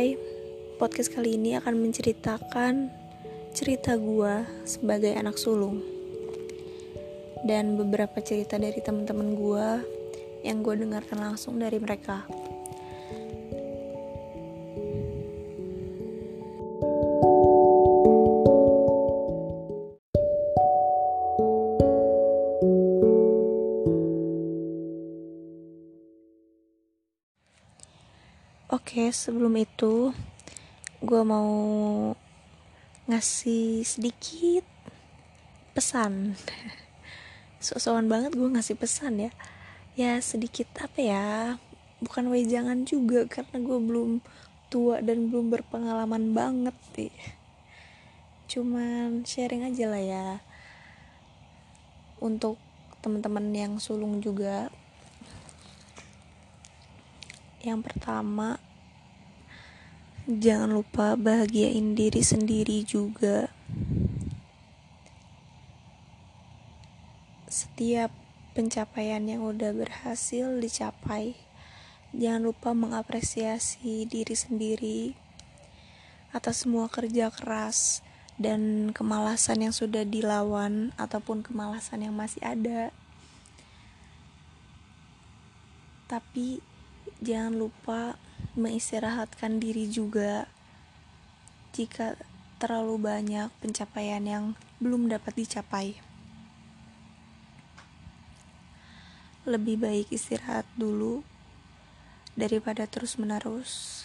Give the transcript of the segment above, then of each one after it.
Hai, podcast kali ini akan menceritakan cerita gue sebagai anak sulung dan beberapa cerita dari teman-teman gue yang gue dengarkan langsung dari mereka. Sebelum itu gue mau ngasih sedikit pesan. Sosokan banget gue ngasih pesan ya. Ya sedikit apa ya? Bukan wejangan juga karena gue belum tua dan belum berpengalaman banget sih. Cuman sharing aja lah ya. Untuk teman-teman yang sulung juga yang pertama, jangan lupa bahagiain diri sendiri juga. Setiap pencapaian yang udah berhasil dicapai, jangan lupa mengapresiasi diri sendiri atas semua kerja keras dan kemalasan yang sudah dilawan ataupun kemalasan yang masih ada. Tapi jangan lupa mengistirahatkan diri juga jika terlalu banyak pencapaian yang belum dapat dicapai. Lebih baik istirahat dulu daripada terus-menerus,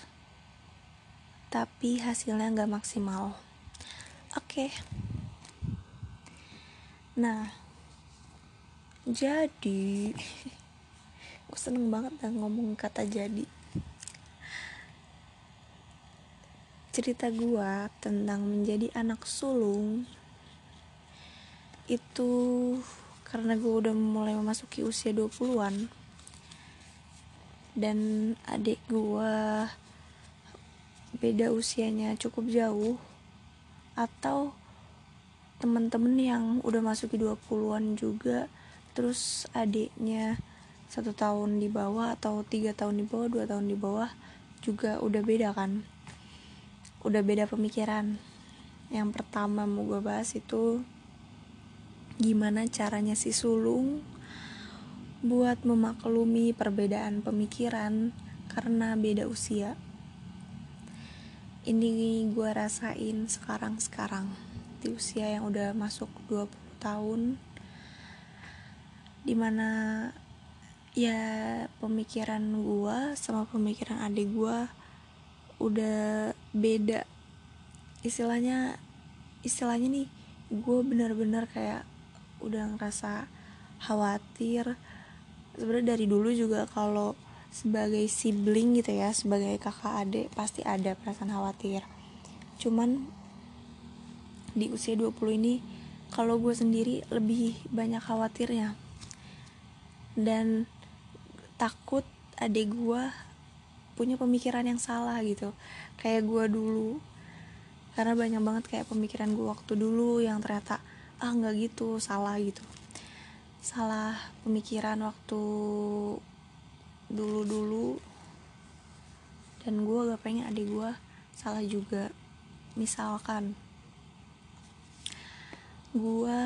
tapi hasilnya nggak maksimal. Oke, okay. nah, jadi. aku seneng banget ngomong kata jadi cerita gua tentang menjadi anak sulung itu karena gue udah mulai memasuki usia 20-an dan adik gue beda usianya cukup jauh atau temen-temen yang udah masuki 20-an juga. Terus adiknya satu tahun di bawah atau tiga tahun di bawah dua tahun di bawah juga udah beda kan udah beda pemikiran. Yang pertama mau gue bahas itu gimana caranya si sulung buat memaklumi perbedaan pemikiran karena beda usia. Ini gue rasain sekarang-sekarang di usia yang udah masuk 20 tahun di mana ya pemikiran gue sama pemikiran adik gue udah beda. Istilahnya istilahnya nih gue bener-bener kayak udah ngerasa khawatir. Sebenarnya dari dulu juga kalau sebagai sibling gitu ya sebagai kakak adik pasti ada perasaan khawatir. Cuman di usia 20 ini kalau gue sendiri lebih banyak khawatirnya. Dan takut adik gue punya pemikiran yang salah gitu kayak gue dulu. Karena banyak banget kayak pemikiran gue waktu dulu yang ternyata ah nggak gitu salah gitu. Salah pemikiran waktu dulu-dulu. Dan gue gak pengen adik gue salah juga. Misalkan gue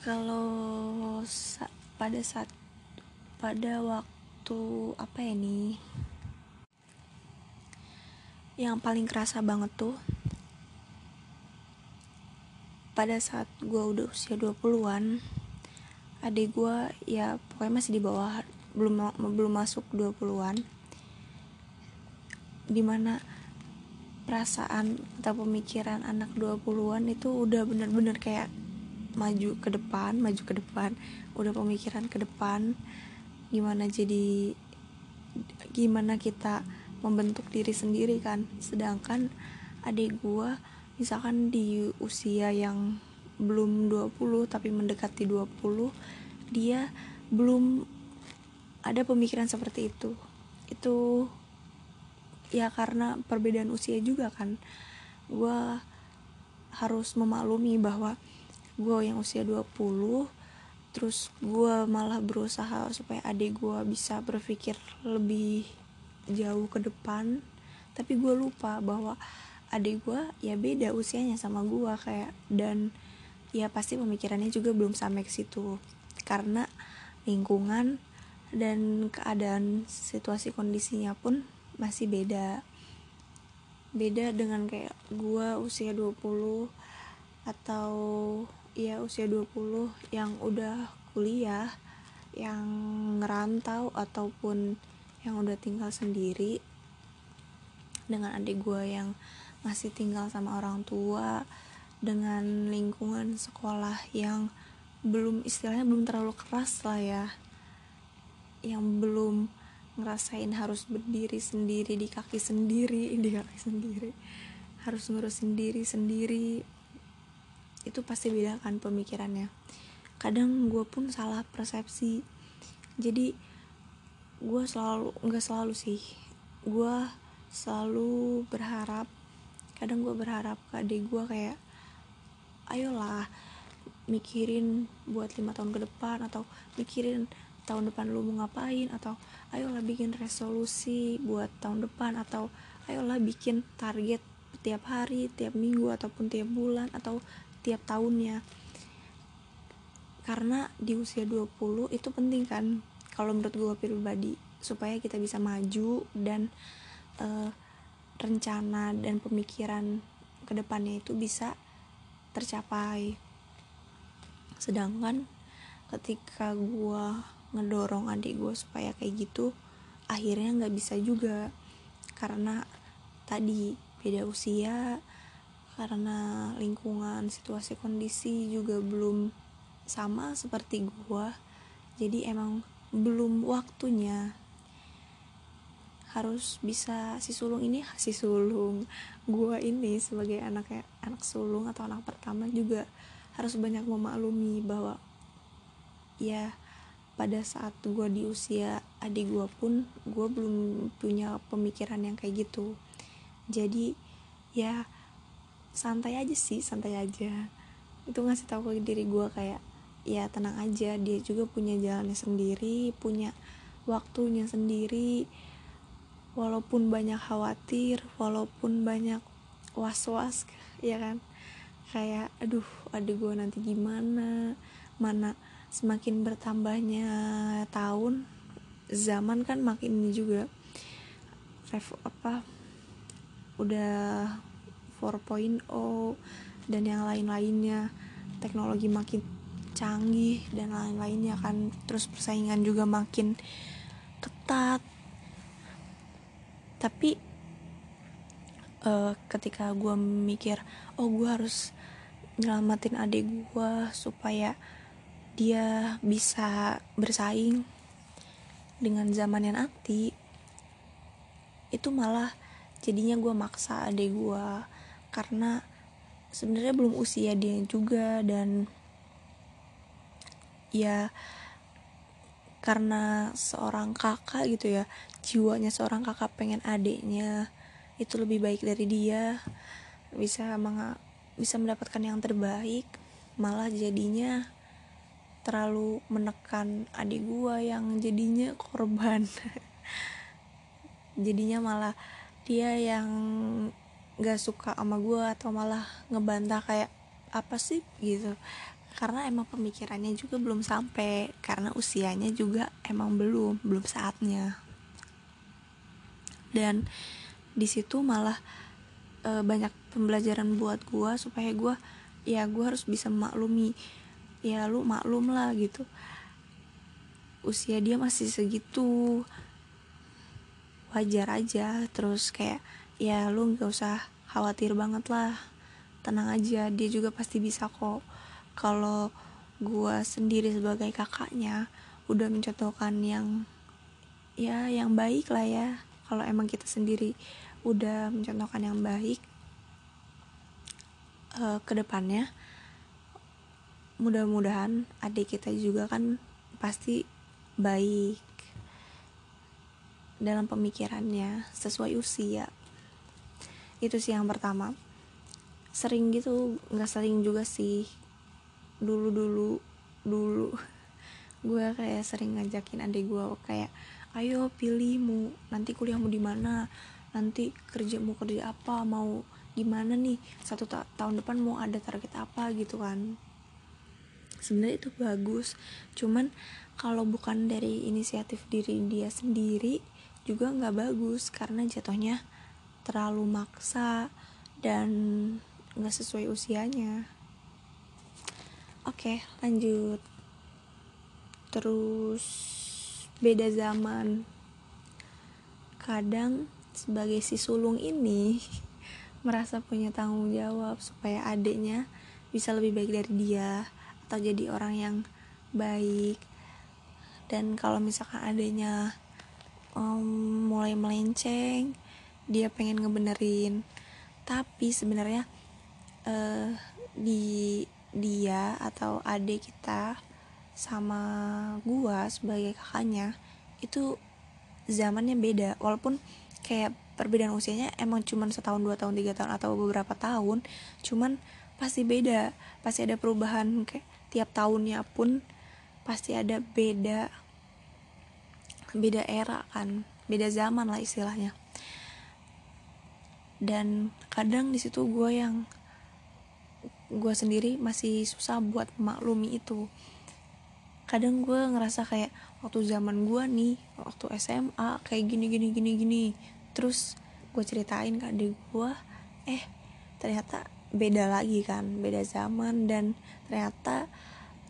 kalau pada saat pada waktu apa ya nih yang paling kerasa banget tuh pada saat gue udah usia 20-an adik gue ya pokoknya masih di bawah belum belum masuk 20-an di mana perasaan atau pemikiran anak 20-an itu udah bener-bener kayak maju ke depan, maju ke depan, udah pemikiran ke depan, gimana jadi gimana kita membentuk diri sendiri kan. Sedangkan adik gue misalkan di usia yang belum 20 tapi mendekati 20 dia belum ada pemikiran seperti itu. Itu ya karena perbedaan usia juga kan. Gue harus memaklumi bahwa gue yang usia 20 terus gue malah berusaha supaya adik gue bisa berpikir lebih jauh ke depan. Tapi gue lupa bahwa adik gue ya beda usianya sama gue kayak dan ya pasti pemikirannya juga belum sampai ke situ. Karena lingkungan dan keadaan situasi kondisinya pun masih beda. Beda dengan kayak gue usia 20 atau ya usia 20 yang udah kuliah yang ngerantau ataupun yang udah tinggal sendiri dengan adik gue yang masih tinggal sama orang tua dengan lingkungan sekolah yang belum istilahnya belum terlalu keras lah ya yang belum ngerasain harus berdiri sendiri di kaki sendiri di kaki sendiri harus ngurus sendiri sendiri. Itu pasti beda kan pemikirannya. Kadang gue pun salah persepsi. Jadi gue selalu nggak selalu sih gue selalu berharap kadang gue berharap ke adik gue kayak ayolah mikirin buat lima tahun ke depan atau mikirin tahun depan lu mau ngapain atau ayolah bikin resolusi buat tahun depan atau ayolah bikin target tiap hari, tiap minggu ataupun tiap bulan atau tiap tahunnya. Karena di usia 20 itu penting kan kalau menurut gue pribadi supaya kita bisa maju dan uh, rencana dan pemikiran ke depannya itu bisa tercapai. Sedangkan ketika gue ngedorong adik gue supaya kayak gitu akhirnya nggak bisa juga. Karena tadi beda usia karena lingkungan situasi kondisi juga belum sama seperti gue jadi emang belum waktunya. Harus bisa si sulung ini si sulung gue ini sebagai anak anak sulung atau anak pertama juga harus banyak memaklumi bahwa ya pada saat gue di usia adik gue pun gue belum punya pemikiran yang kayak gitu. Jadi ya santai aja sih santai aja. Itu ngasih tahu ke diri gue kayak ya tenang aja dia juga punya jalannya sendiri punya waktunya sendiri. Walaupun banyak khawatir walaupun banyak was-was ya kan? Kayak aduh adik gue nanti gimana? Mana semakin bertambahnya tahun zaman kan makin ini juga rev apa udah 4.0 dan yang lain-lainnya. Teknologi makin canggih dan lain-lainnya kan. Terus persaingan juga makin ketat. Tapi uh, ketika gue mikir oh gue harus nyelamatin adik gue supaya dia bisa bersaing dengan zaman yang aktif itu malah jadinya gue maksa adik gue karena sebenarnya belum usia dia juga dan ya karena seorang kakak gitu ya jiwanya seorang kakak pengen adiknya itu lebih baik dari dia. Bisa menga bisa mendapatkan yang terbaik malah jadinya terlalu menekan adik gua yang jadinya korban. Jadinya malah dia yang gak suka sama gua atau malah ngebantah kayak apa sih? gitu karena emang pemikirannya juga belum sampai karena usianya juga emang belum belum saatnya. Dan di situ malah e, banyak pembelajaran buat gue supaya gue ya gue harus bisa maklumi ya lu maklum lah gitu. Usia dia masih segitu wajar aja. Terus kayak ya lu nggak usah khawatir banget lah. Tenang aja dia juga pasti bisa kok kalau gue sendiri sebagai kakaknya udah mencontohkan yang ya yang baik lah ya. Kalau emang kita sendiri udah mencontohkan yang baik uh, ke depannya mudah-mudahan adik kita juga kan pasti baik dalam pemikirannya sesuai usia. Itu sih yang pertama. Sering gitu nggak sering juga sih dulu dulu. Dulu gue kayak sering ngajakin adik gue kayak ayo pilih mau nanti kuliahmu di mana nanti kerja mau kerja apa mau gimana nih satu ta tahun depan mau ada target apa gitu kan. Sebenarnya itu bagus cuman kalau bukan dari inisiatif diri dia sendiri juga nggak bagus karena jatuhnya terlalu maksa dan nggak sesuai usianya oke lanjut. Terus beda zaman. Kadang sebagai si sulung ini merasa punya tanggung jawab supaya adiknya bisa lebih baik dari dia atau jadi orang yang baik. Dan kalau misalkan adiknya um, mulai melenceng dia pengen ngebenerin. Tapi sebenarnya uh, di dia atau adik kita sama gua sebagai kakaknya itu zamannya beda. Walaupun kayak perbedaan usianya emang cuma setahun dua tahun tiga tahun atau beberapa tahun cuman pasti beda. Pasti ada perubahan kayak tiap tahunnya pun pasti ada beda beda era kan beda zaman lah istilahnya. Dan kadang di situ gue yang gue sendiri masih susah buat maklumi itu. Kadang gue ngerasa kayak waktu zaman gue nih waktu SMA kayak gini gini gini gini. Terus gue ceritain ke adik gue eh ternyata beda lagi kan beda zaman dan ternyata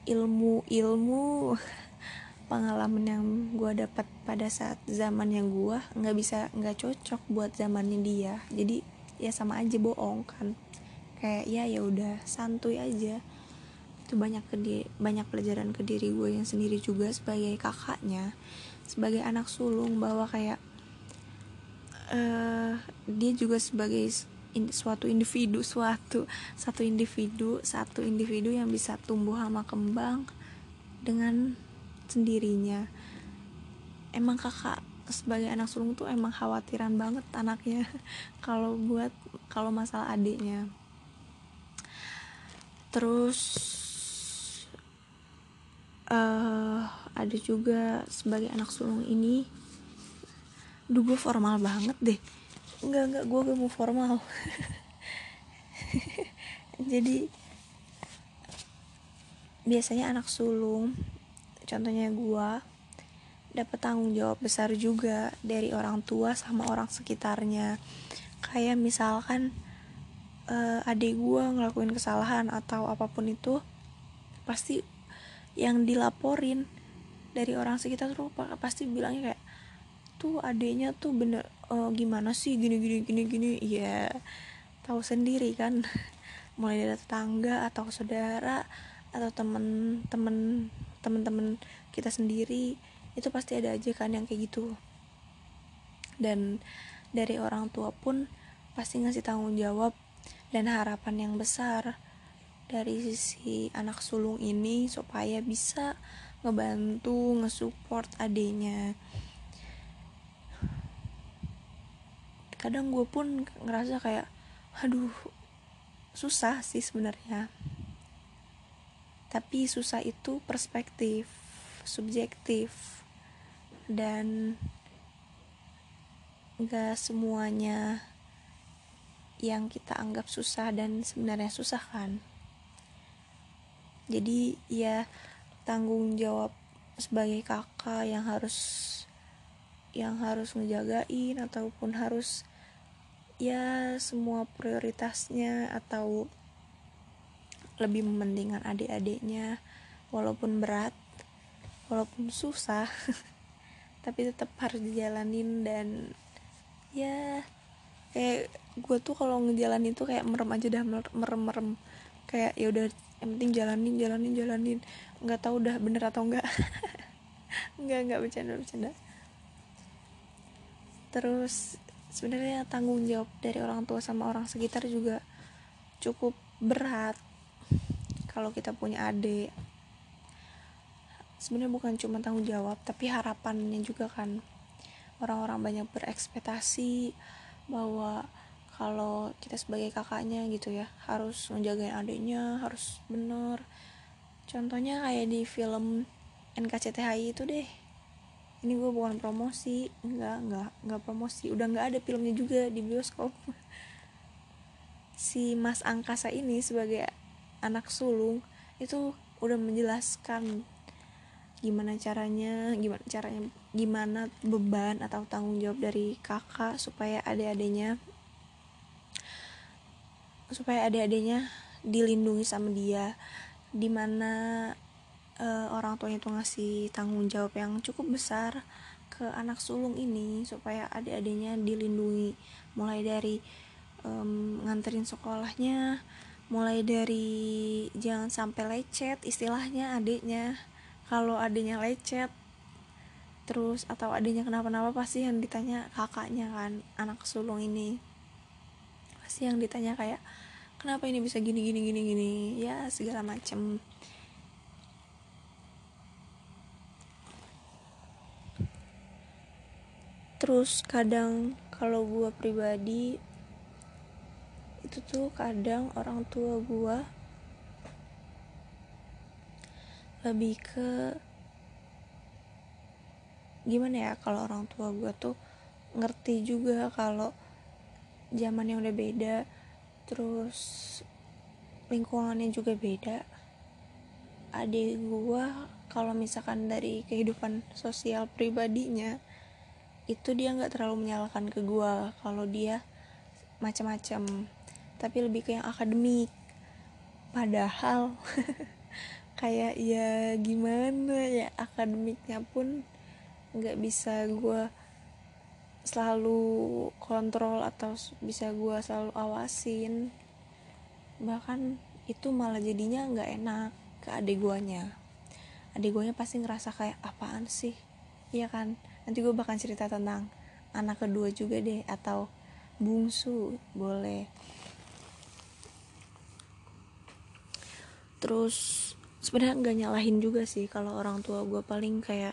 ilmu ilmu pengalaman yang gue dapat pada saat zaman yang gue nggak bisa nggak cocok buat zamannya dia. Jadi ya sama aja bohong kan kayak ya ya udah santuy aja. Itu banyak ke banyak pelajaran ke diri gue yang sendiri juga sebagai kakaknya sebagai anak sulung bahwa kayak uh, dia juga sebagai in, suatu individu suatu satu individu satu individu yang bisa tumbuh sama kembang dengan sendirinya. Emang kakak sebagai anak sulung tuh emang khawatiran banget anaknya kalau buat kalau masalah adiknya terus uh, ada juga sebagai anak sulung ini Duh gue formal banget deh. Enggak enggak gue gak mau formal. Jadi Biasanya anak sulung Contohnya gue dapat tanggung jawab besar juga Dari orang tua sama orang sekitarnya. Kayak misalkan uh, Adik gue ngelakuin kesalahan Atau apa pun itu Pasti yang dilaporin dari orang sekitar tuh pasti bilangnya kayak tuh adanya tuh bener uh, gimana sih? Gini gini gini gini. Ya tahu sendiri kan. Mulai dari tetangga atau saudara atau temen temen temen temen kita sendiri itu pasti ada aja kan yang kayak gitu. Dan dari orang tua pun pasti ngasih tanggung jawab dan harapan yang besar dari sisi anak sulung ini supaya bisa ngebantu ngesupport adenya kadang gue pun ngerasa kayak aduh susah sih sebenarnya. Tapi susah itu perspektif subjektif. Dan gak semuanya yang kita anggap susah dan sebenarnya susah kan? Jadi ya tanggung jawab sebagai kakak yang harus yang harus ngejagain ataupun harus ya semua prioritasnya atau lebih mementingkan adik-adiknya walaupun berat walaupun susah tapi tetap harus dijalanin dan ya kayak gue tuh kalau ngejalanin tuh kayak merem aja dah merem merem kayak ya udah yang penting jalanin jalanin jalanin. Nggak tahu udah bener atau enggak nggak nggak bercanda bercanda. Terus sebenarnya tanggung jawab dari orang tua sama orang sekitar juga cukup berat kalau kita punya adik. Sebenarnya bukan cuma tanggung jawab tapi harapannya juga kan. Orang-orang banyak berekspektasi bahwa kalau kita sebagai kakaknya gitu ya harus menjaga adiknya harus bener. Contohnya kayak di film NKCTHI itu deh. Ini gue bukan promosi enggak enggak enggak promosi. Udah nggak ada filmnya juga di bioskop. Si Mas Angkasa ini sebagai anak sulung itu udah menjelaskan gimana caranya gimana caranya gimana beban atau tanggung jawab dari kakak supaya adik-adiknya supaya adik-adiknya dilindungi sama dia. Di mana uh, orang tuanya tuh ngasih tanggung jawab yang cukup besar ke anak sulung ini supaya adik-adiknya dilindungi. Mulai dari um, nganterin sekolahnya mulai dari jangan sampai lecet istilahnya adiknya kalau adiknya lecet terus atau adiknya kenapa-napa pasti yang ditanya kakaknya kan anak sulung ini. Pasti yang ditanya kayak kenapa ini bisa gini gini gini gini? Ya segala macem. Terus kadang kalau gue pribadi itu tuh kadang orang tua gue lebih ke gimana ya kalau orang tua gue tuh ngerti juga kalau zaman yang udah beda terus lingkungannya juga beda. Adik gue kalau misalkan dari kehidupan sosial pribadinya itu dia nggak terlalu menyalahkan ke gue kalau dia macam-macam tapi lebih ke yang akademik. Padahal kayak ya gimana ya akademiknya pun nggak bisa gue selalu kontrol atau bisa gue selalu awasin. Bahkan itu malah jadinya nggak enak ke adik guanya. Adik guanya pasti ngerasa kayak apaan sih? Iya kan? Nanti gue bakal cerita tentang anak kedua juga deh atau bungsu boleh. Terus sebenarnya nggak nyalahin juga sih kalau orang tua gue paling kayak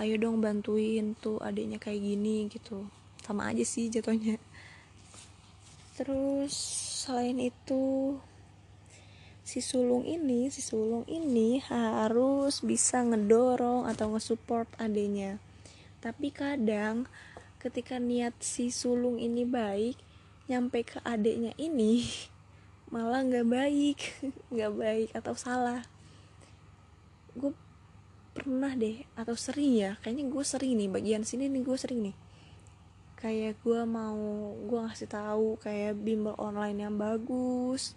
ayo dong bantuin tuh adiknya kayak gini gitu. Sama aja sih jatuhnya. Terus selain itu si sulung ini si sulung ini harus bisa ngedorong atau ngesupport adiknya. Tapi kadang ketika niat si sulung ini baik nyampe ke adiknya ini malah nggak baik nggak baik atau salah gue pernah deh atau sering ya kayaknya gue sering nih bagian sini nih gue sering nih. Kayak gue mau gue ngasih tahu kayak bimbel online yang bagus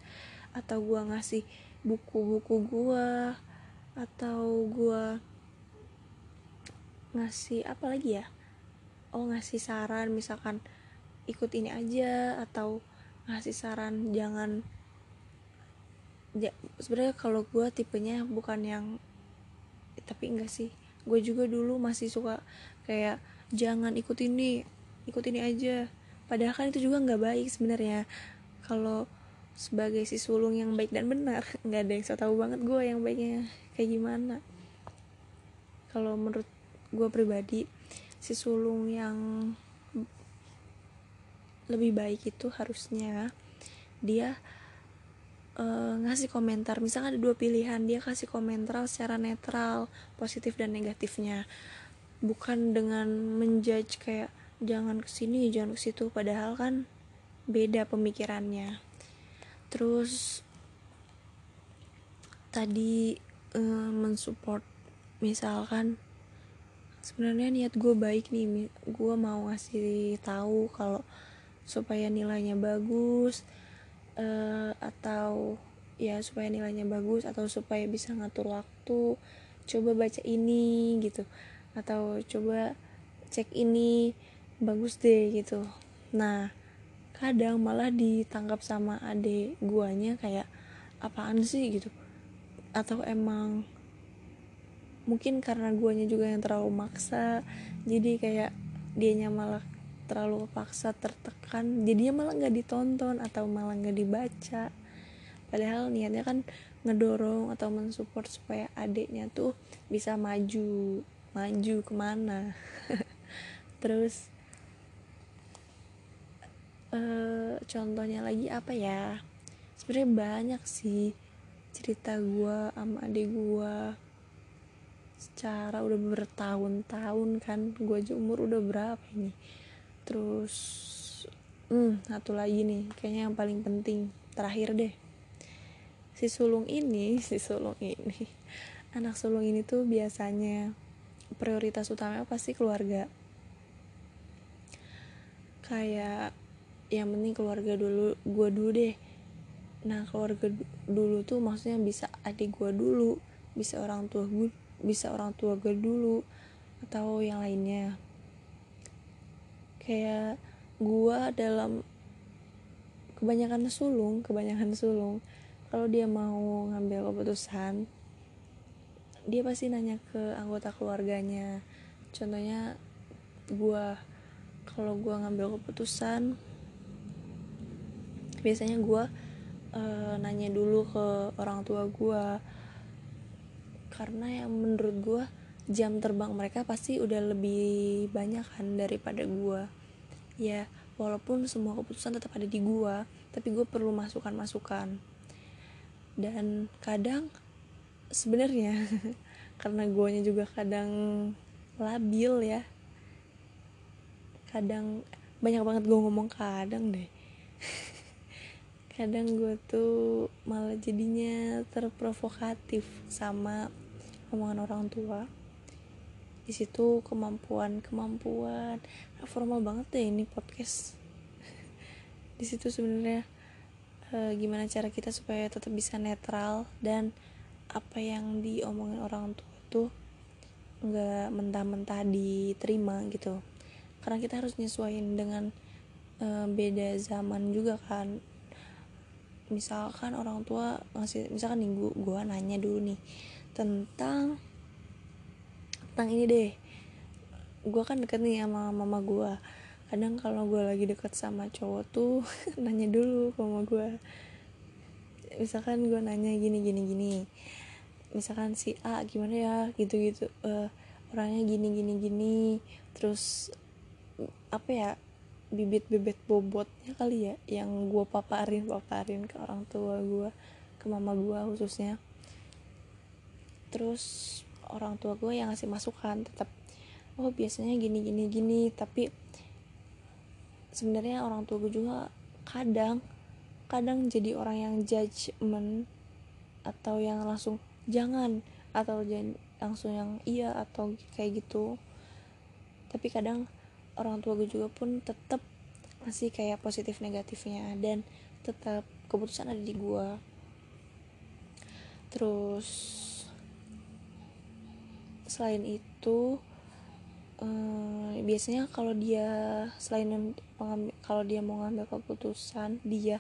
atau gue ngasih buku-buku gue atau gue ngasih apa lagi ya? Oh ngasih saran misalkan ikut ini aja atau ngasih saran jangan ya, sebenarnya kalau gue tipenya bukan yang tapi enggak sih. Gue juga dulu masih suka kayak jangan ikut ini ikut ini aja. Padahal kan itu juga nggak baik sebenarnya. Kalau sebagai si sulung yang baik dan benar nggak ada yang so tahu banget gue yang baiknya. Kayak gimana? Kalau menurut gue pribadi si sulung yang lebih baik itu harusnya dia uh, ngasih komentar. Misalnya ada dua pilihan dia kasih komentar secara netral positif dan negatifnya. Bukan dengan menjudge kayak jangan ke sini jangan ke situ. Padahal kan beda pemikirannya. Terus tadi uh, mensupport misalkan sebenarnya niat gue baik nih gue mau ngasih tahu kalau supaya nilainya bagus uh, atau ya supaya nilainya bagus atau supaya bisa ngatur waktu coba baca ini gitu. Atau coba cek ini bagus deh gitu. Nah kadang malah ditangkap sama adik guanya kayak apaan sih? gitu. Atau emang mungkin karena guanya juga yang terlalu maksa jadi kayak dianya malah terlalu paksa tertekan jadinya malah nggak ditonton atau malah nggak dibaca. Padahal niatnya kan ngedorong atau mensupport supaya adiknya tuh bisa maju maju ke mana. Terus uh, contohnya lagi apa ya? Sebenarnya banyak sih cerita gue sama adik gue secara udah bertahun-tahun kan gue aja umur udah berapa ini terus hmm satu lagi nih kayaknya yang paling penting terakhir deh. Si sulung ini si sulung ini anak sulung ini tuh biasanya prioritas utamanya pasti keluarga. Kayak yang penting keluarga dulu gue dulu deh. Nah keluarga dulu tuh maksudnya bisa adik gue dulu bisa orang tua gue bisa orang tua gue dulu atau yang lainnya kayak gue dalam kebanyakan sulung kebanyakan sulung kalau dia mau ngambil keputusan dia pasti nanya ke anggota keluarganya. Contohnya gue kalau gue ngambil keputusan biasanya gue uh, nanya dulu ke orang tua gue karena yang menurut gue jam terbang mereka pasti udah lebih banyak kan daripada gue ya walaupun semua keputusan tetap ada di gue tapi gue perlu masukan masukan dan kadang sebenarnya karena guanya juga kadang labil ya kadang banyak banget gue ngomong kadang deh. Kadang gue tuh malah jadinya terprovokatif sama omongan orang tua di situ kemampuan kemampuan. Nah, formal banget deh ini podcast. Di situ sebenarnya e, gimana cara kita supaya tetap bisa netral dan apa yang diomongin orang tua tuh nggak mentah-mentah diterima gitu. Karena kita harus nyesuaiin dengan e, beda zaman juga kan. Misalkan orang tua ngasih misalkan nih gua nanya dulu nih tentang tentang ini deh. Gue kan deket nih sama mama gue kadang kalau gue lagi deket sama cowok tuh nanya dulu ke mama gue misalkan gue nanya gini gini gini. Misalkan si A gimana ya? gitu gitu uh, orangnya gini gini gini. Terus apa ya bibit-bibit bobotnya kali ya yang gue paparin paparin ke orang tua gue ke mama gue khususnya. Terus orang tua gue yang ngasih masukan tetap oh biasanya gini gini gini. Tapi sebenarnya orang tua gue juga kadang kadang jadi orang yang judgement atau yang langsung jangan atau langsung yang iya atau kayak gitu. Tapi kadang orang tua gue juga pun tetap masih kayak positif negatifnya dan tetap keputusan ada di gue terus selain itu uh, biasanya kalau dia selain kalau dia mau ngambil keputusan dia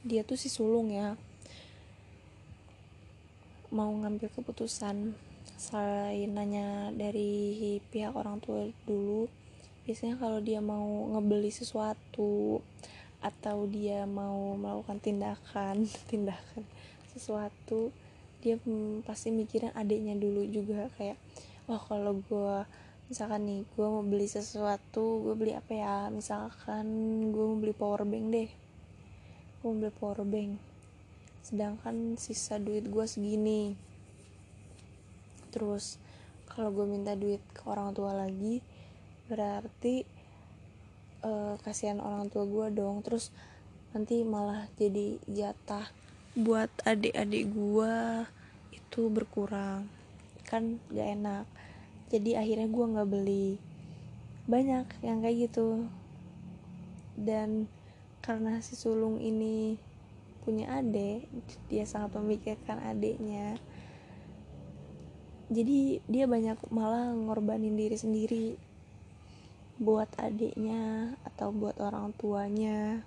dia tuh si sulung ya. Mau ngambil keputusan selain nanya dari pihak orang tua dulu biasanya kalau dia mau ngebeli sesuatu atau dia mau melakukan tindakan tindakan sesuatu dia pasti mikirin adiknya dulu juga kayak wah kalau gue misalkan nih gue mau beli sesuatu gue beli apa ya? Misalkan gue mau beli power bank deh. Gue mau beli power bank. Sedangkan sisa duit gue segini. Terus kalau gue minta duit ke orang tua lagi berarti uh, kasihan orang tua gue dong. Terus nanti malah jadi jatah buat adik-adik gue itu berkurang. Kan gak enak jadi akhirnya gue nggak beli. Banyak yang kayak gitu. Dan karena si sulung ini punya adik dia sangat memikirkan adiknya jadi dia banyak malah ngorbanin diri sendiri buat adiknya atau buat orang tuanya.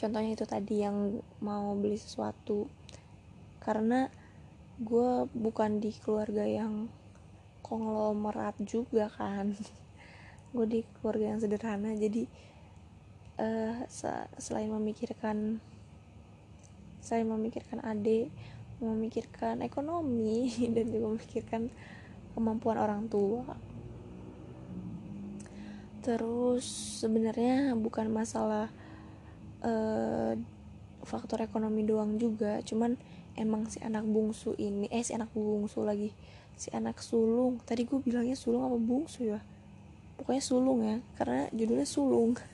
Contohnya itu tadi yang mau beli sesuatu. Karena gue bukan di keluarga yang konglomerat juga kan. Gue di keluarga yang sederhana. Jadi uh, selain memikirkan selain memikirkan adik memikirkan ekonomi dan juga memikirkan kemampuan orang tua. Terus sebenarnya bukan masalah uh, faktor ekonomi doang juga. Cuman emang si anak bungsu ini eh si anak bungsu lagi. Si anak sulung. Tadi gue bilangnya sulung apa bungsu ya? Pokoknya sulung ya karena judulnya sulung.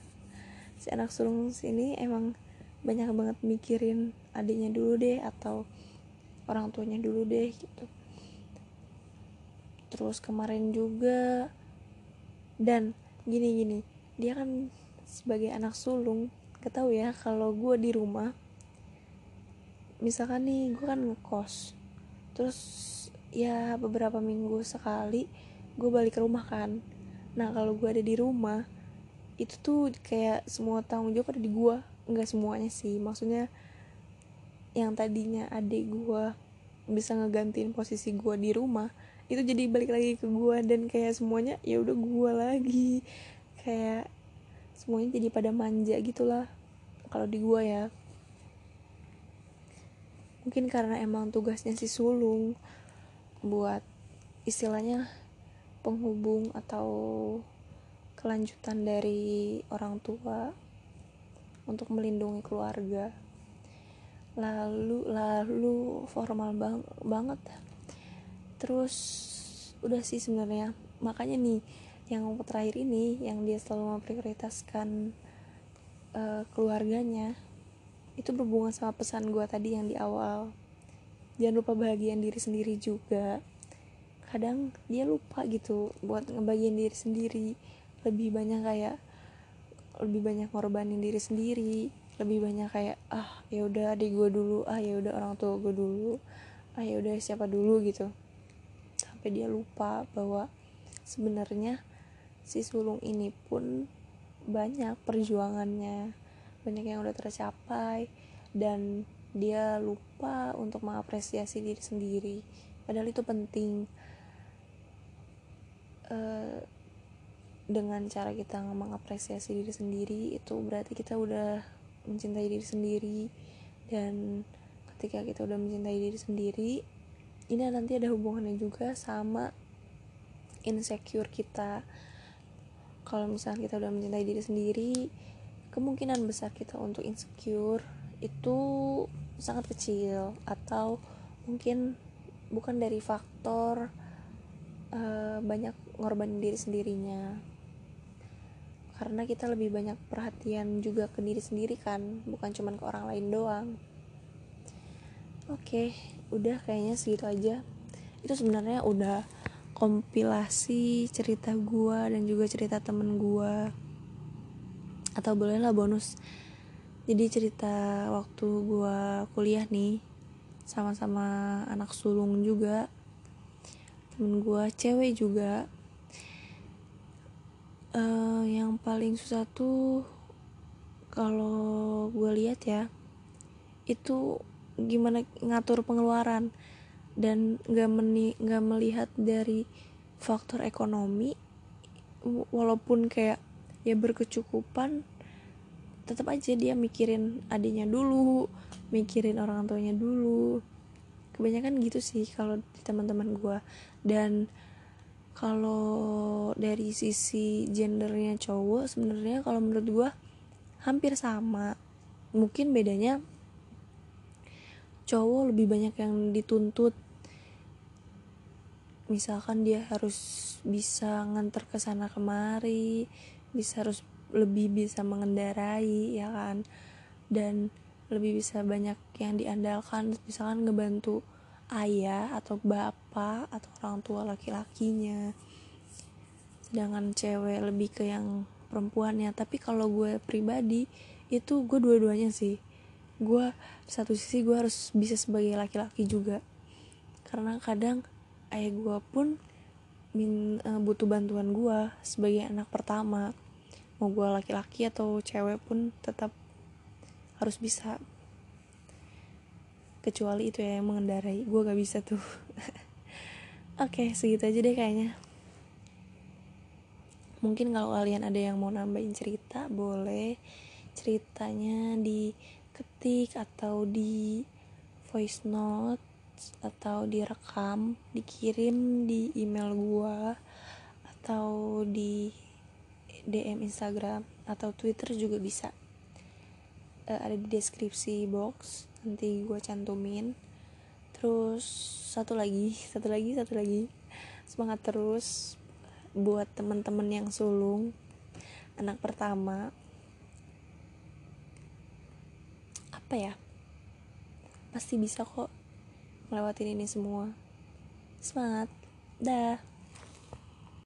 Si anak sulung sini emang banyak banget mikirin adiknya dulu deh atau orang tuanya dulu deh gitu. Terus kemarin juga dan gini gini. Dia kan sebagai anak sulung ketahu ya kalau gue di rumah misalkan nih gue kan ngekos. Terus ya beberapa minggu sekali gue balik ke rumah kan. Nah kalau gue ada di rumah itu tuh kayak semua tanggung jawab ada di gue nggak semuanya sih. Maksudnya yang tadinya adik gue bisa ngegantiin posisi gue di rumah itu jadi balik lagi ke gue dan kayak semuanya ya udah gue lagi. Kayak semuanya jadi pada manja gitulah kalau di gua ya mungkin karena emang tugasnya si sulung buat istilahnya penghubung atau kelanjutan dari orang tua untuk melindungi keluarga. Lalu lalu formal bang banget. Terus udah sih sebenarnya. Makanya nih yang terakhir ini yang dia selalu memprioritaskan uh, keluarganya itu berhubungan sama pesan gue tadi yang di awal. Jangan lupa bahagian diri sendiri juga. Kadang dia lupa gitu buat ngebagian diri sendiri. Lebih banyak kayak lebih banyak ngorbanin diri sendiri. Lebih banyak kayak ah ya udah adik gue dulu. Ah ya udah orang tua gue dulu. Ah ya udah siapa dulu gitu. Sampai dia lupa bahwa sebenarnya si sulung ini pun banyak perjuangannya banyak yang udah tercapai dan dia lupa untuk mengapresiasi diri sendiri. Padahal itu penting. Uh, dengan cara kita mengapresiasi diri sendiri itu berarti kita udah mencintai diri sendiri. Dan ketika kita udah mencintai diri sendiri ini nanti ada hubungannya juga sama insecure kita. Kalau misalnya kita udah mencintai diri sendiri kemungkinan besar kita untuk insecure itu sangat kecil atau mungkin bukan dari faktor uh, banyak ngorbanin diri sendirinya. Karena kita lebih banyak perhatian juga ke diri sendiri kan bukan cuma ke orang lain doang. Oke okay, udah kayaknya segitu aja. Itu sebenarnya udah kompilasi cerita gua dan juga cerita temen gua atau bolehlah bonus. Jadi cerita waktu gua kuliah nih sama-sama anak sulung juga temen gua cewek juga. Uh, yang paling susah tuh kalau gue lihat ya itu gimana ngatur pengeluaran. Dan nggak nggak melihat dari faktor ekonomi walaupun kayak ya berkecukupan tetap aja dia mikirin adiknya dulu mikirin orang tuanya dulu. Kebanyakan gitu sih kalau di teman-teman gue dan kalau dari sisi gendernya cowok sebenarnya kalau menurut gue hampir sama. Mungkin bedanya cowok lebih banyak yang dituntut. Misalkan dia harus bisa nganter ke sana kemari bisa harus lebih bisa mengendarai ya kan? Dan lebih bisa banyak yang diandalkan. Misalkan ngebantu ayah atau bapak atau orang tua laki-lakinya. Sedangkan cewek lebih ke yang perempuannya. Tapi kalau gue pribadi itu gue dua-duanya sih. Gue satu sisi gue harus bisa sebagai laki-laki juga. Karena kadang ayah gue pun min, uh, butuh bantuan gue sebagai anak pertama mau gue laki-laki atau cewek pun tetap harus bisa. Kecuali itu ya yang mengendarai. Gue gak bisa tuh. Oke okay, segitu aja deh kayaknya. Mungkin kalau kalian ada yang mau nambahin cerita boleh ceritanya diketik atau di voice note atau direkam dikirim di email gua atau di DM Instagram atau Twitter juga bisa. Uh, ada di deskripsi box nanti gua cantumin. Terus satu lagi satu lagi satu lagi. Semangat terus buat teman-teman yang sulung. Anak pertama. Apa ya? Pasti bisa kok melewatin ini semua. Semangat. Dah